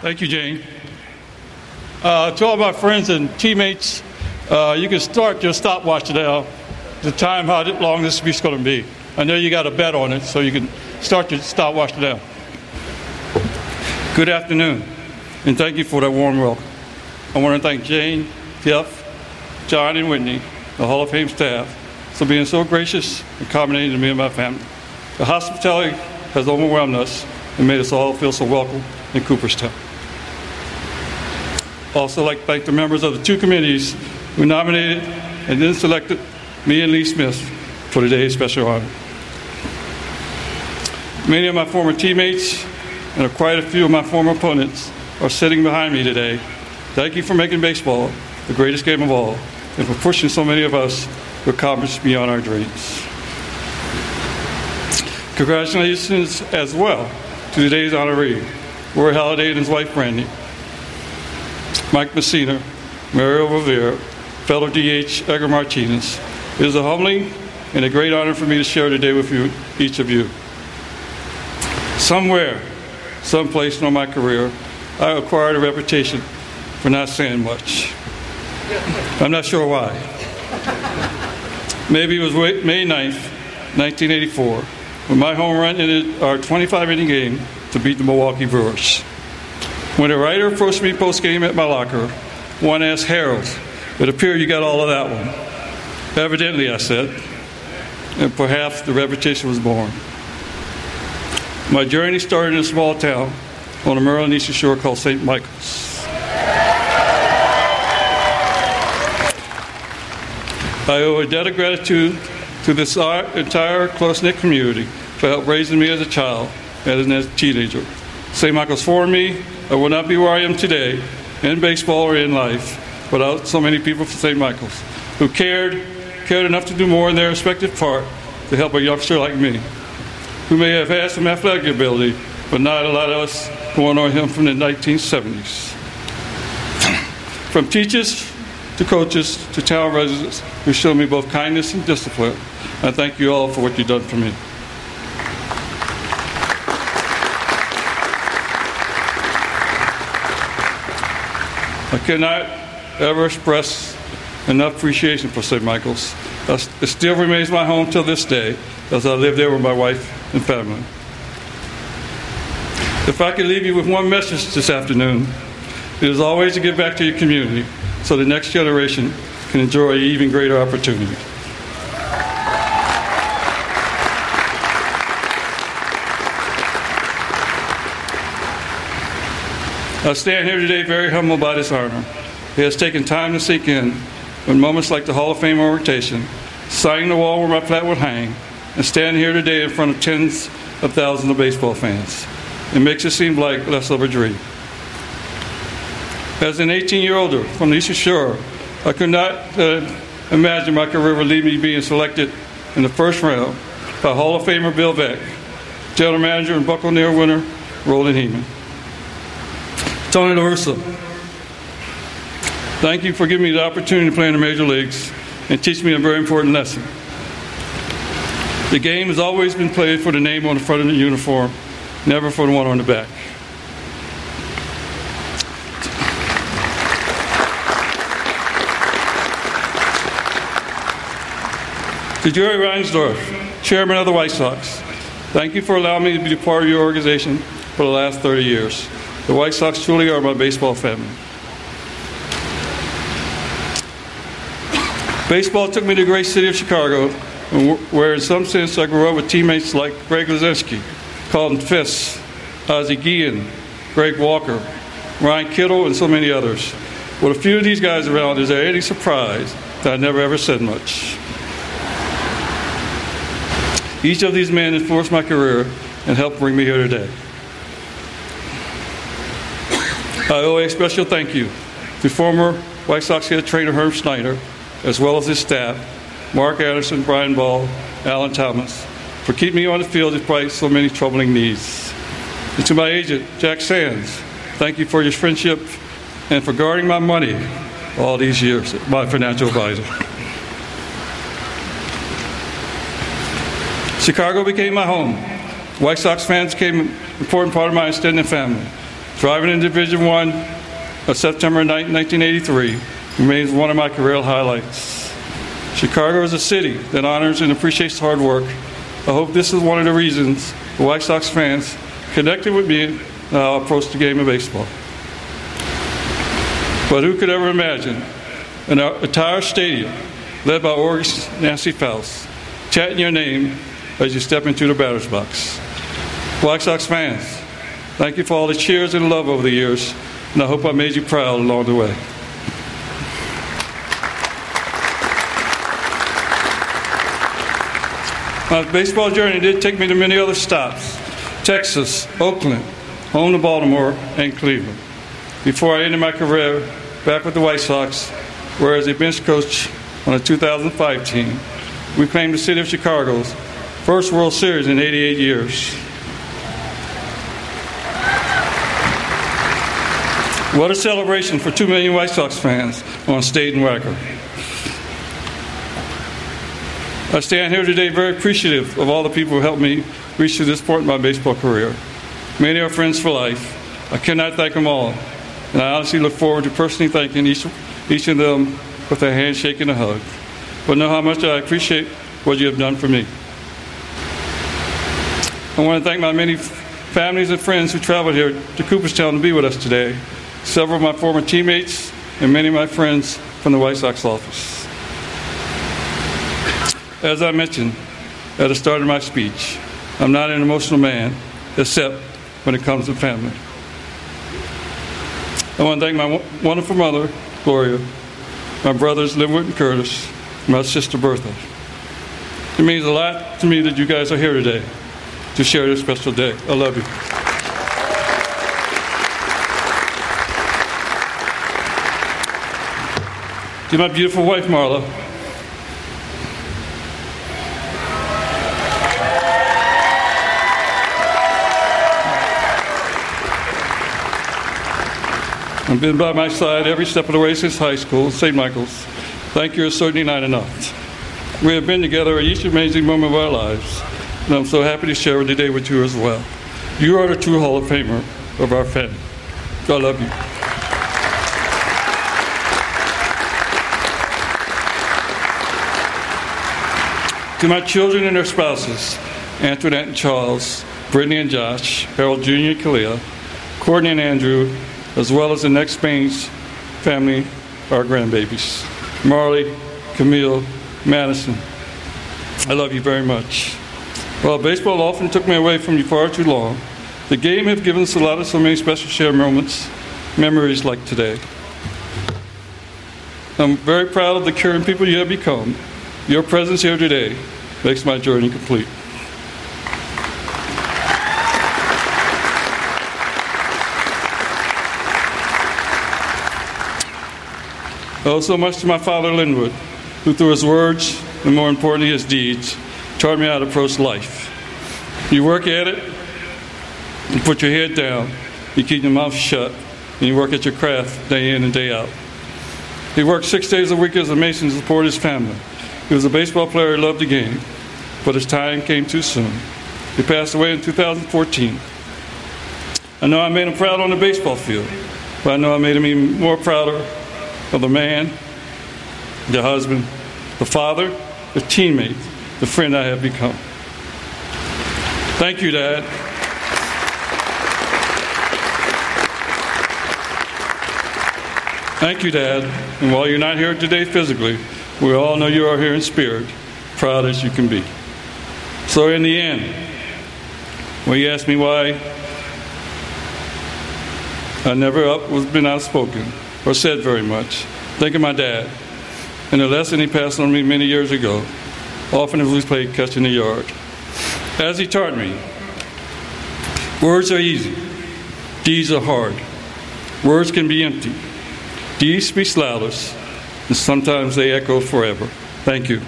Thank you, Jane. Uh, to all my friends and teammates, uh, you can start your stopwatch now. The time how long this speech is going to be. I know you got a bet on it, so you can start your stopwatch now. Good afternoon, and thank you for that warm welcome. I want to thank Jane, Jeff, John, and Whitney, the Hall of Fame staff, for being so gracious and accommodating to me and my family. The hospitality has overwhelmed us and made us all feel so welcome in Cooperstown. Also, like to thank the members of the two committees who nominated and then selected me and Lee Smith for today's special honor. Many of my former teammates and quite a few of my former opponents are sitting behind me today. Thank you for making baseball the greatest game of all and for pushing so many of us to accomplish beyond our dreams. Congratulations as well to today's honoree, Roy Halladay and his wife Brandy, Mike Mussina, Mariano Rivera, fellow DH Edgar Martinez. It is a humbling and a great honor for me to share today with you, each of you. Somewhere, someplace in my career, I acquired a reputation for not saying much. I'm not sure why. Maybe it was May 9th, 1984, when my home run ended our 25 inning game to beat the Milwaukee Brewers. When a writer approached me post game at my locker, one asked Harold, It appeared you got all of that one. Evidently, I said, and perhaps the reputation was born. My journey started in a small town on the Maryland Eastern Shore called St. Michael's. I owe a debt of gratitude to this entire close knit community for help raising me as a child and as a teenager. St. Michael's for me. I would not be where I am today in baseball or in life without so many people from St. Michael's who cared, cared enough to do more in their respective part to help a youngster like me, who may have had some athletic ability, but not a lot of us going on him from the 1970s. From teachers to coaches to town residents who showed me both kindness and discipline, I thank you all for what you've done for me. I cannot ever express enough appreciation for St. Michael's. It still remains my home till this day, as I live there with my wife and family. If I could leave you with one message this afternoon, it is always to give back to your community so the next generation can enjoy an even greater opportunity. I stand here today very humbled by this honor. It has taken time to sink in when moments like the Hall of Fame orientation, signing the wall where my flat would hang, and standing here today in front of tens of thousands of baseball fans. It makes it seem like less of a dream. As an 18 year old from the Eastern Shore, I could not uh, imagine my career would lead me being selected in the first round by Hall of Famer Bill Veeck, General Manager and Buck O'Neil winner Roland Hemond. Tony La Russa, thank you for giving me the opportunity to play in the major leagues and teach me a very important lesson. The game has always been played for the name on the front of the uniform, never for the one on the back. To Jerry Reinsdorf, Chairman of the White Sox, thank you for allowing me to be a part of your organization for the last 30 years. The White Sox truly are my baseball family. Baseball took me to the great city of Chicago, where in some sense I grew up with teammates like Greg Luzinski, Carlton Fisk, Ozzie Guillen, Greg Walker, Ron Kittle, and so many others. With a few of these guys around, is there any surprise that I never ever said much? Each of these men influenced my career and helped bring me here today. I owe a special thank you to former White Sox head trainer Herm Schneider, as well as his staff, Mark Anderson, Brian Ball, Alan Thomas, for keeping me on the field despite so many troubling needs. And to my agent, Jack Sands, thank you for your friendship and for guarding my money all these years, my financial advisor. Chicago became my home. White Sox fans became an important part of my extended family. Driving in Division One of September 9, 1983 remains one of my career highlights. Chicago is a city that honors and appreciates hard work. I hope this is one of the reasons the White Sox fans connected with me now approach the game of baseball. But who could ever imagine an entire stadium led by organist Nancy Faust chanting your name as you step into the batter's box? Black Sox fans, thank you for all the cheers and love over the years, and I hope I made you proud along the way. My baseball journey did take me to many other stops Texas, Oakland, home to Baltimore, and Cleveland. Before I ended my career back with the White Sox, where as a bench coach on the 2005 team, we claimed the city of Chicago's first World Series in 88 years. What a celebration for 2 million White Sox fans on State and Wacker. I stand here today very appreciative of all the people who helped me reach to this point in my baseball career. Many are friends for life. I cannot thank them all, and I honestly look forward to personally thanking each, each of them with a handshake and a hug. But know how much I appreciate what you have done for me. I want to thank my many families and friends who traveled here to Cooperstown to be with us today, several of my former teammates, and many of my friends from the White Sox office. As I mentioned at the start of my speech, I'm not an emotional man, except when it comes to family. I want to thank my wonderful mother, Gloria, my brothers, Linwood and Curtis, my sister, Bertha. It means a lot to me that you guys are here today to share this special day. I love you. To my beautiful wife, Marla, and been by my side every step of the way since high school, St. Michael's. Thank you is certainly not enough. We have been together at each amazing moment of our lives, and I'm so happy to share the day with you as well. You are the true Hall of Famer of our family. I love you. To my children and their spouses, Antoinette and Charles, Brittany and Josh, Harold Jr. and Kalia, Courtney and Andrew, as well as the next Baines family, our grandbabies. Marley, Camille, Madison, I love you very much. While baseball often took me away from you far too long, the game has given us a lot of so many special shared moments, memories like today. I'm very proud of the caring people you have become. Your presence here today makes my journey complete. Owe so much to my father, Linwood, who through his words, and more importantly, his deeds, taught me how to approach life. You work at it, you put your head down, you keep your mouth shut, and you work at your craft day in and day out. He worked six days a week as a mason to support his family. He was a baseball player who loved the game, but his time came too soon. He passed away in 2014. I know I made him proud on the baseball field, but I know I made him even more prouder of the man, the husband, the father, the teammate, the friend I have become. Thank you, Dad. Thank you, Dad. And while you're not here today physically, we all know you are here in spirit, proud as you can be. So, in the end, when you ask me why I never up was been outspoken, or said very much. Think of my dad and the lesson he passed on me many years ago, often as we played catch in the yard. As he taught me, words are easy, deeds are hard. Words can be empty. Deeds speak loudest, and sometimes they echo forever. Thank you.